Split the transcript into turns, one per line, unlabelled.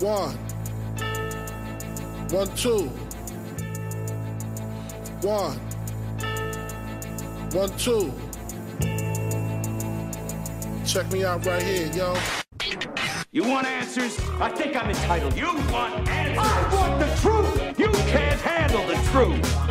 One. One, two. One. One, two. Check me out right here, yo.
You want answers? I think I'm entitled. You want answers? I want the truth! You can't handle the truth!